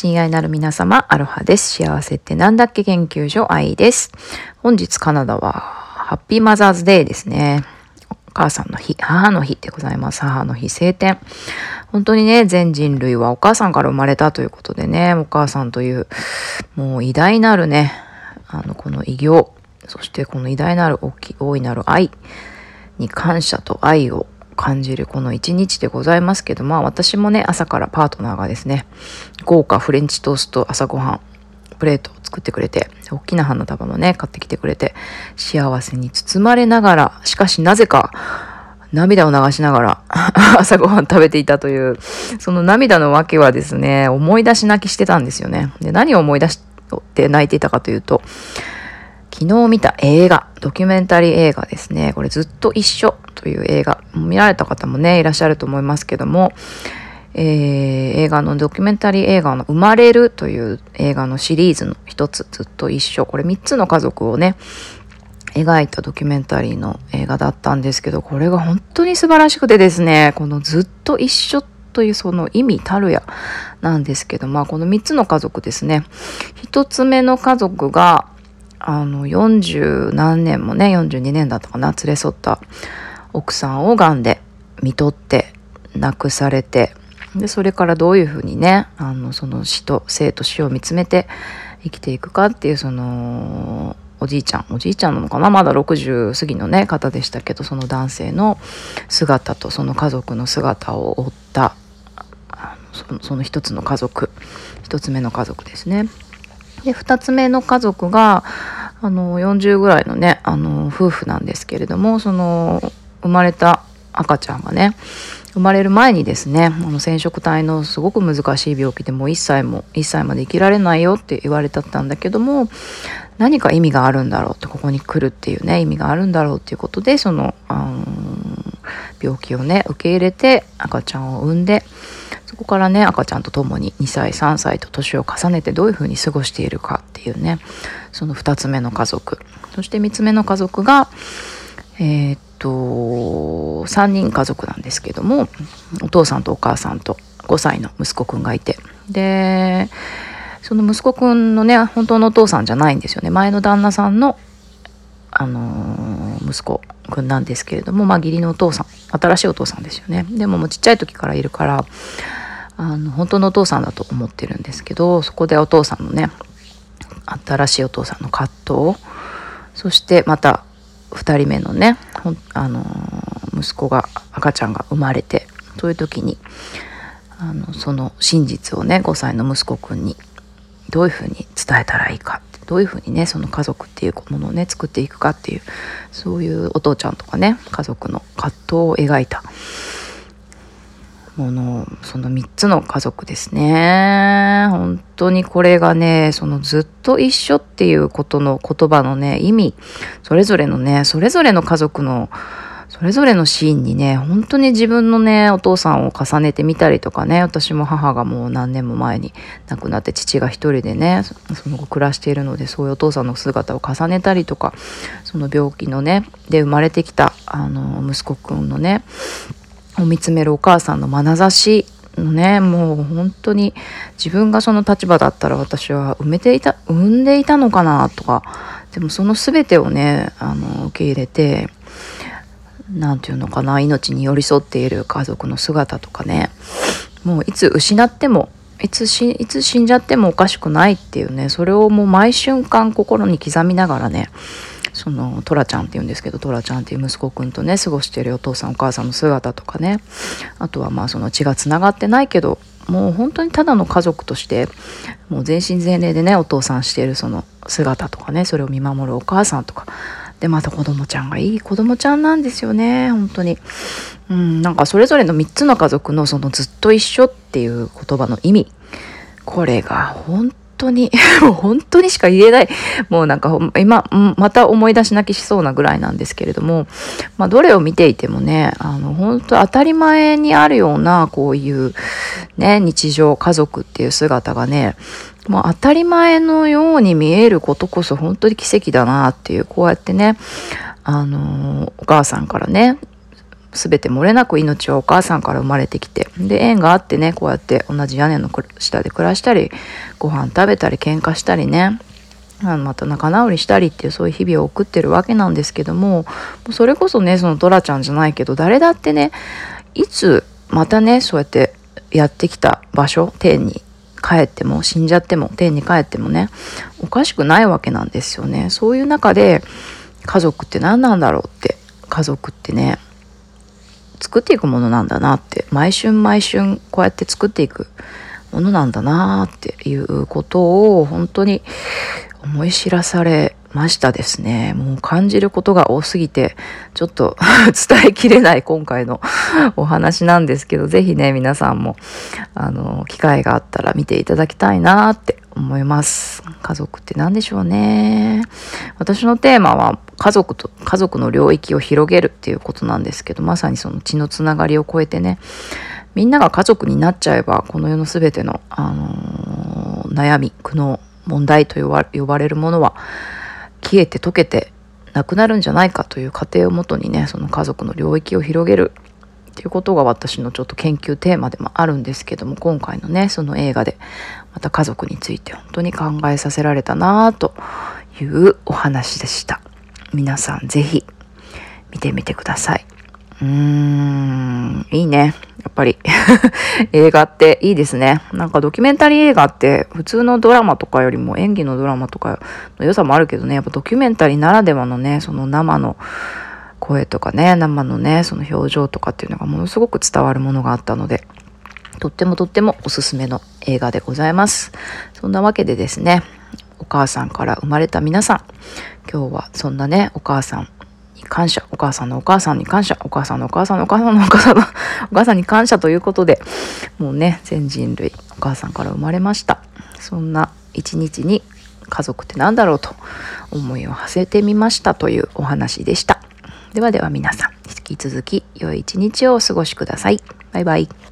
親愛なる皆様、アロハです。幸せってなんだっけ？研究所愛です。本日カナダはハッピーマザーズデーですね。お母さんの日、母の日でございます。母の日晴天。本当にね、全人類はお母さんから生まれたということでね、お母さんという、もう偉大なるね、あの、この偉業、そしてこの偉大なる大き大いなる愛に感謝と愛を感じるこの一日でございますけど、まあ私もね、朝からパートナーがですね、豪華フレンチトースト朝ごはん、プレートを作ってくれて、大きな花束もね、買ってきてくれて、幸せに包まれながら、しかしなぜか、涙を流しながら 朝ごはん食べていたという、その涙の訳はですね、思い出し泣きしてたんですよね。で、何を思い出して泣いていたかというと、昨日見た映画、ドキュメンタリー映画ですね。これずっと一緒という映画。見られた方もね、いらっしゃると思いますけども、えー、映画のドキュメンタリー映画の生まれるという映画のシリーズの一つずっと一緒。これ3つの家族をね、描いたドキュメンタリーの映画だったんですけど、これが本当に素晴らしくてですね、このずっと一緒というその意味たるやなんですけど、まあこの3つの家族ですね。1つ目の家族が、あの、40何年もね、42年だったかな、連れ添った奥さんを癌で見とって亡くされて、で、それからどういうふうにね、あの、その死と生と死を見つめて生きていくかっていう、その、おじいちゃん、おじいちゃんなのかなまだ60過ぎのね、方でしたけど、その男性の姿とその家族の姿を追った、そのその一つの家族、一つ目の家族ですね。で2つ目の家族があの40ぐらいのねあの夫婦なんですけれどもその生まれた赤ちゃんがね生まれる前にですねあの染色体のすごく難しい病気でもう1歳も1歳まで生きられないよって言われたったんだけども何か意味があるんだろうってここに来るっていうね意味があるんだろうっていうことでその、あの病気をね受け入れて赤ちゃんを産んでそこからね赤ちゃんと共に2歳3歳と年を重ねてどういうふうに過ごしているかっていうねその2つ目の家族。そして3つ目の家族がえー、っと3人家族なんですけどもお父さんとお母さんと5歳の息子くんがいて。でその息子くんのね本当のお父さんじゃないんですよね。前の旦那さんのあのー、息子くんなんですけれどもまあ義理のお父さん新しいお父さんですよね。でももうちっちゃい時からいるからあの本当のお父さんだと思ってるんですけどそこでお父さんのね新しいお父さんの葛藤そしてまた2人目のねあの、息子が赤ちゃんが生まれてそういう時にあのその真実をね5歳の息子くんにどういうふうに伝えたらいいか。どういうふうにねその家族っていうものをね作っていくかっていうそういうお父ちゃんとかね家族の葛藤を描いたものその3つの家族ですね。本当にこれがねそのずっと一緒っていうことの言葉のね意味それぞれのねそれぞれの家族のそれぞれのシーンにね、本当に自分のね、お父さんを重ねてみたりとかね、私も母がもう何年も前に亡くなって父が一人でね、その後暮らしているので、そういうお父さんの姿を重ねたりとか、その病気のね、で生まれてきた、あの、息子くんのね、を見つめるお母さんの眼差しのね、もう本当に自分がその立場だったら私は埋めていた、産んでいたのかなとか、でもその全てをね、あの、受け入れて、何て言うのかな命に寄り添っている家族の姿とかね。もういつ失ってもいつしいつ死んじゃってもおかしくないっていうねそれをもう毎瞬間心に刻みながらねそのトラちゃんって言うんですけどトラちゃんっていう息子くんとね過ごしているお父さんお母さんの姿とかね。あとはまあその血がつながってないけどもう本当にただの家族としてもう全身全霊でねお父さんしているその姿とかねそれを見守るお母さんとかでまた子供ちゃんがいい子供ちゃんなんですよね。本当に。うんなんかそれぞれの3つの家族のそのずっと一緒っていう言葉の意味。これが本当に 本当にしか言えない。もうなんか今また思い出し泣きしそうなぐらいなんですけれども、まあ、どれを見ていてもねあの本当当たり前にあるようなこういうね日常家族っていう姿がねもう当たり前のように見えることこそ本当に奇跡だなっていう、こうやってね、あのお母さんからね、全て漏れなく命はお母さんから生まれてきてで縁があってねこうやって同じ屋根の下で暮らしたりご飯食べたり喧嘩したりねまた仲直りしたりっていうそういう日々を送ってるわけなんですけどもそれこそねそのトラちゃんじゃないけど誰だってねいつまたねそうやってやってきた場所天に帰っても死んじゃっても天に帰ってもねおかしくないわけなんですよね。そういう中で家族って何なんだろうって家族ってね作っていくものなんだなって毎春毎春こうやって作っていくものなんだなっていうことを本当に思い知らされましたですね。もう感じることが多すぎて、ちょっと 伝えきれない今回のお話なんですけど、ぜひね、皆さんも、あの、機会があったら見ていただきたいなって思います。家族って何でしょうね。私のテーマは家族と、家族の領域を広げるっていうことなんですけど、まさにその血のつながりを超えてね、みんなが家族になっちゃえば、この世の全ての、あのー、悩み、苦悩、問題と呼ばれるものは消えて溶けてなくなるんじゃないかという過程をもとにねその家族の領域を広げる。っていうことが私のちょっと研究テーマでもあるんですけども今回のねその映画でまた家族について本当に考えさせられたなというお話でした。皆さん是非見てみてください。うーんいいね。ぱり 映画っていいですね。なんかドキュメンタリー映画って普通のドラマとかよりも演技のドラマとかの良さもあるけどね、やっぱドキュメンタリーならではのね、その生の声とかね、生のね、その表情とかっていうのがものすごく伝わるものがあったので、とってもとってもおすすめの映画でございます。そんなわけでですね、お母さんから生まれた皆さん、今日はそんなね、お母さん感謝。お母さんのお母さんに感謝。お母さんのお母さんのお母さんのお母さんのお母さんに感謝ということで、もうね、全人類、お母さんから生まれました。そんな一日に家族って何だろうと思いを馳せてみましたというお話でした。ではでは皆さん、引き続き良い一日をお過ごしください。バイバイ。